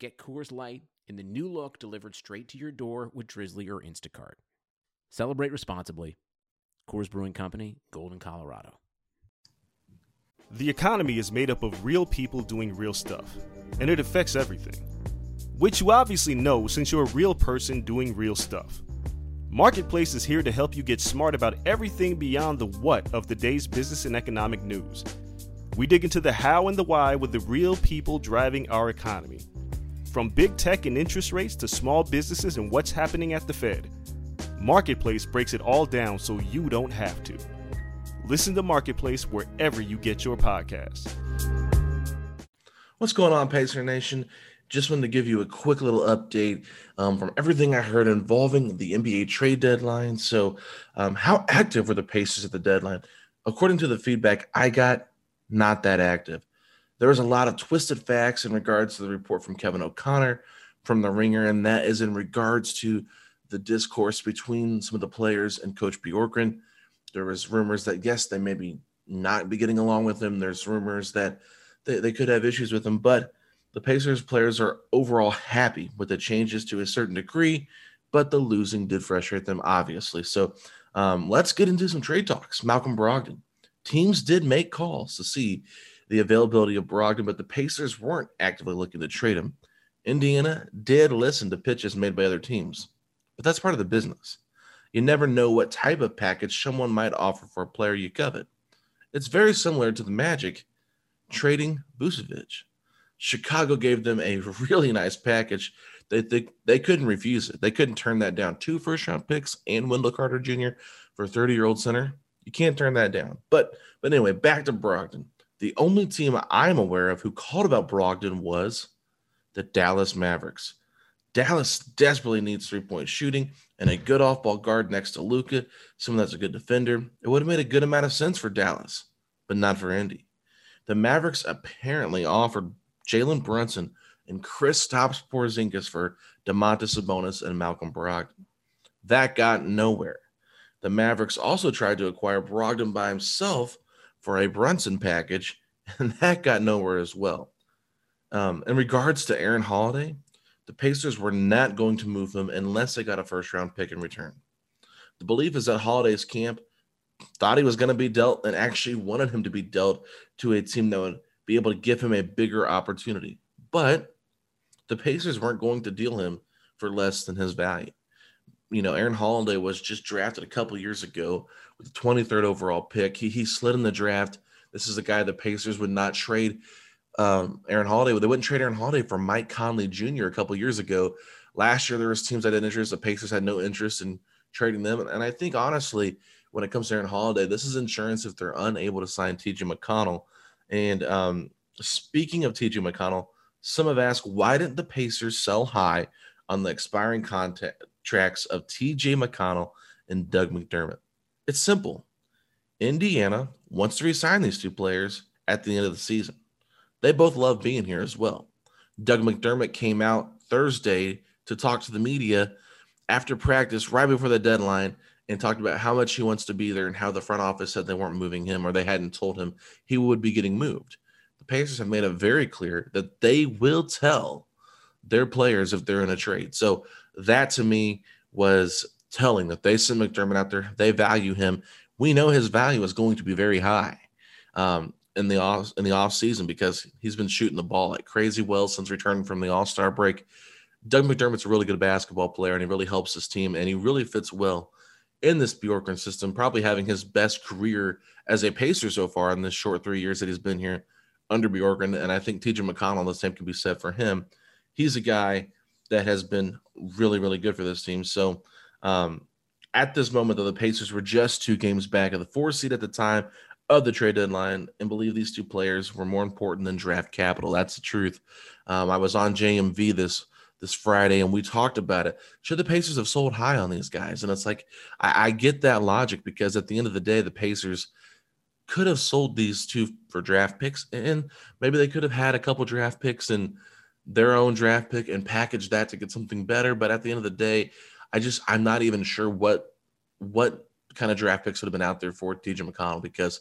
Get Coors Light in the new look delivered straight to your door with Drizly or Instacart. Celebrate responsibly. Coors Brewing Company, Golden, Colorado. The economy is made up of real people doing real stuff, and it affects everything. Which you obviously know since you're a real person doing real stuff. Marketplace is here to help you get smart about everything beyond the what of the day's business and economic news. We dig into the how and the why with the real people driving our economy. From big tech and interest rates to small businesses and what's happening at the Fed. Marketplace breaks it all down so you don't have to. Listen to Marketplace wherever you get your podcasts. What's going on, Pacer Nation? Just wanted to give you a quick little update um, from everything I heard involving the NBA trade deadline. So, um, how active were the Pacers at the deadline? According to the feedback I got, not that active. There was a lot of twisted facts in regards to the report from Kevin O'Connor from The Ringer, and that is in regards to the discourse between some of the players and Coach Bjorkgren. There was rumors that yes, they may be not be getting along with him. There's rumors that they, they could have issues with him, but the Pacers players are overall happy with the changes to a certain degree, but the losing did frustrate them, obviously. So um, let's get into some trade talks. Malcolm Brogdon. Teams did make calls to see the availability of Brogdon, but the Pacers weren't actively looking to trade him. Indiana did listen to pitches made by other teams, but that's part of the business. You never know what type of package someone might offer for a player you covet. It's very similar to the Magic trading Vucevic. Chicago gave them a really nice package. They, they, they couldn't refuse it. They couldn't turn that down. Two first round picks and Wendell Carter Jr. for a 30 year old center. You can't turn that down. But but anyway, back to Brogdon. The only team I'm aware of who called about Brogdon was the Dallas Mavericks. Dallas desperately needs three point shooting and a good off ball guard next to Luka, someone that's a good defender. It would have made a good amount of sense for Dallas, but not for Indy. The Mavericks apparently offered Jalen Brunson and Kristaps Porzingis for Domantas Sabonis and Malcolm Brogdon. That got nowhere. The Mavericks also tried to acquire Brogdon by himself for a Brunson package, and that got nowhere as well. Um, in regards to Aaron Holiday, the Pacers were not going to move him unless they got a first round pick in return. The belief is that Holiday's camp thought he was going to be dealt and actually wanted him to be dealt to a team that would be able to give him a bigger opportunity. But the Pacers weren't going to deal him for less than his value. You know, Aaron Holiday was just drafted a couple years ago with the 23rd overall pick. He, he slid in the draft. This is a guy the Pacers would not trade um, Aaron Holiday. They wouldn't trade Aaron Holiday for Mike Conley Jr. a couple years ago. Last year, there was teams that had interest. The Pacers had no interest in trading them. And I think, honestly, when it comes to Aaron Holiday, this is insurance if they're unable to sign TJ McConnell. And um, speaking of TJ McConnell, some have asked why didn't the Pacers sell high on the expiring contracts of TJ McConnell and Doug McDermott? It's simple. Indiana wants to resign these two players at the end of the season. They both love being here as well. Doug McDermott came out Thursday to talk to the media after practice, right before the deadline, and talked about how much he wants to be there and how the front office said they weren't moving him or they hadn't told him he would be getting moved. The Pacers have made it very clear that they will tell their players if they're in a trade. So that to me was telling that they sent McDermott out there. They value him. We know his value is going to be very high um, in the off in the off season because he's been shooting the ball like crazy well since returning from the All Star break. Doug McDermott's a really good basketball player and he really helps his team and he really fits well in this Bjorkgren system, probably having his best career as a Pacer so far in this short three years that he's been here under Bjorkgren. And I think TJ McConnell, the same can be said for him. He's a guy that has been really, really good for this team. So um, at this moment, though, the Pacers were just two games back of the four seed at the time of the trade deadline and believe these two players were more important than draft capital. That's the truth. Um, I was on JMV this this Friday and we talked about it. Should the Pacers have sold high on these guys? And it's like I, I get that logic because at the end of the day, the Pacers could have sold these two for draft picks and maybe they could have had a couple draft picks and their own draft pick and package that to get something better. But at the end of the day, I just I'm not even sure what what kind of draft picks would have been out there for TJ McConnell because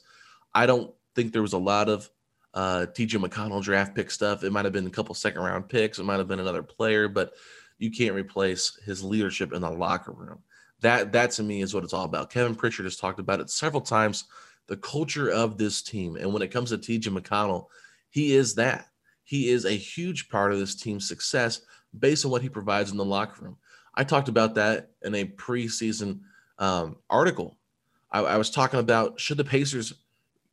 I don't think there was a lot of uh, TJ McConnell draft pick stuff. It might have been a couple second round picks. It might have been another player, but you can't replace his leadership in the locker room. That that to me is what it's all about. Kevin Pritchard has talked about it several times. The culture of this team, and when it comes to TJ McConnell, he is that. He is a huge part of this team's success based on what he provides in the locker room. I talked about that in a preseason um, article. I, I was talking about should the Pacers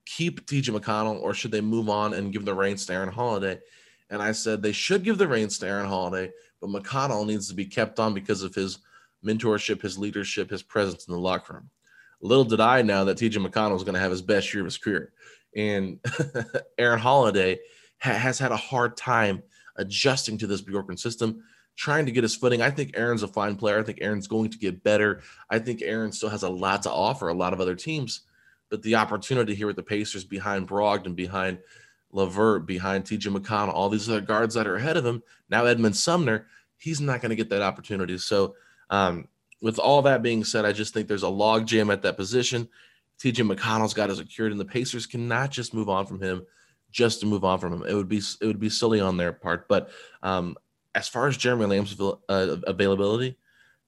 keep TJ McConnell or should they move on and give the reins to Aaron Holiday? And I said they should give the reins to Aaron Holiday, but McConnell needs to be kept on because of his mentorship, his leadership, his presence in the locker room. Little did I know that TJ McConnell was going to have his best year of his career. And Aaron Holiday ha- has had a hard time adjusting to this Bjorkgren system, trying to get his footing. I think Aaron's a fine player. I think Aaron's going to get better. I think Aaron still has a lot to offer a lot of other teams. But the opportunity here with the Pacers behind Brogdon, behind LeVert, behind TJ McConnell, all these other guards that are ahead of him, now Edmond Sumner, he's not going to get that opportunity. So, um, with all that being said, I just think there's a log jam at that position. TJ McConnell's got it secured, and the Pacers cannot just move on from him just to move on from him. It would be it would be silly on their part. But um, as far as Jeremy Lamb's uh, availability,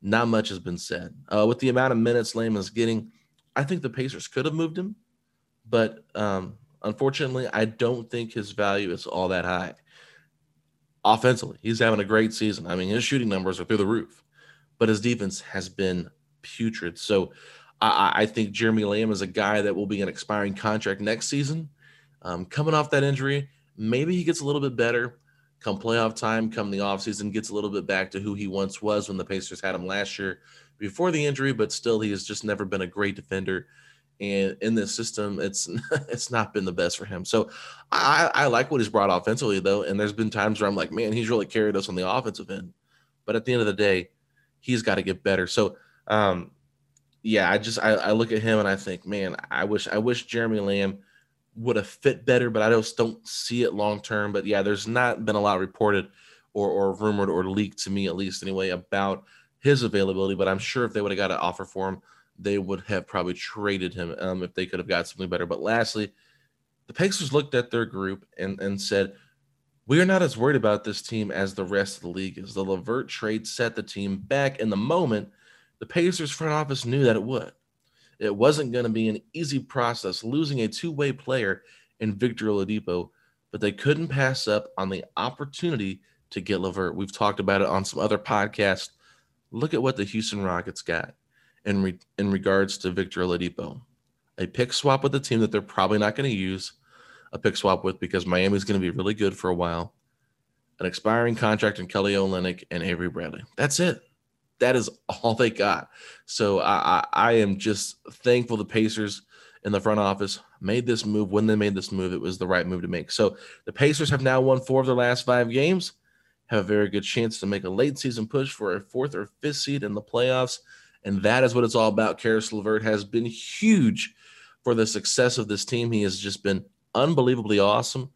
not much has been said. Uh, with the amount of minutes Lamb is getting, I think the Pacers could have moved him, but um, unfortunately, I don't think his value is all that high. Offensively, he's having a great season. I mean, his shooting numbers are through the roof, but his defense has been putrid. So I, I think Jeremy Lamb is a guy that will be an expiring contract next season. Um, coming off that injury, maybe he gets a little bit better come playoff time, come the offseason, gets a little bit back to who he once was when the Pacers had him last year before the injury, but still he has just never been a great defender. And in this system, it's it's not been the best for him. So I, I like what he's brought offensively though. And there's been times where I'm like, man, he's really carried us on the offensive end. But at the end of the day, he's got to get better. So um, yeah, I just I, I look at him and I think, man, I wish I wish Jeremy Lamb – would have fit better, but I just don't see it long term. But yeah, there's not been a lot reported or, or rumored or leaked to me, at least anyway, about his availability. But I'm sure if they would have got an offer for him, they would have probably traded him um, if they could have got something better. But lastly, the Pacers looked at their group and, and said, we are not as worried about this team as the rest of the league is. The LeVert trade set the team back in the moment. The Pacers front office knew that it would. It wasn't going to be an easy process losing a two way player in Victor Oladipo, but they couldn't pass up on the opportunity to get LeVert. We've talked about it on some other podcasts. Look at what the Houston Rockets got in, re- in regards to Victor Oladipo. A pick swap with a team that they're probably not going to use a pick swap with because Miami's going to be really good for a while. An expiring contract in Kelly Olynyk and Avery Bradley. That's it that is all they got. So I, I, I am just thankful the Pacers in the front office made this move. When they made this move, it was the right move to make. So the Pacers have now won four of their last five games, have a very good chance to make a late season push for a fourth or fifth seed in the playoffs. And that is what it's all about. Caris LeVert has been huge for the success of this team. He has just been unbelievably awesome.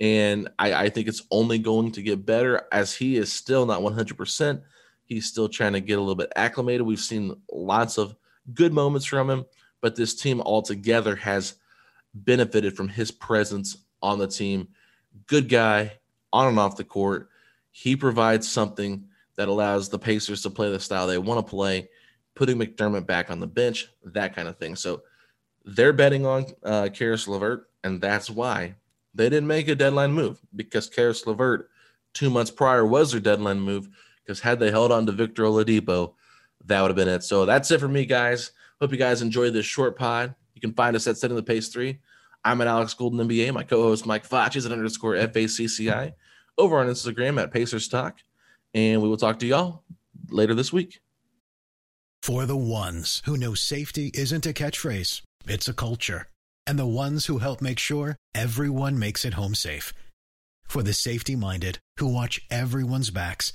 And I, I think it's only going to get better as he is still not 100%. He's still trying to get a little bit acclimated. We've seen lots of good moments from him, but this team altogether has benefited from his presence on the team. Good guy on and off the court. He provides something that allows the Pacers to play the style they want to play, putting McDermott back on the bench, that kind of thing. So they're betting on uh, Caris LeVert, and that's why they didn't make a deadline move because Caris LeVert two months prior was their deadline move because had they held on to Victor Oladipo, that would have been it. So that's it for me, guys. Hope you guys enjoyed this short pod. You can find us at Setting the Pace 3. I'm at Alex Golden NBA. My co-host Mike Foch is at underscore FACCI over on Instagram at Pacers Talk. And we will talk to y'all later this week. For the ones who know safety isn't a catchphrase, it's a culture. And the ones who help make sure everyone makes it home safe. For the safety minded who watch everyone's backs,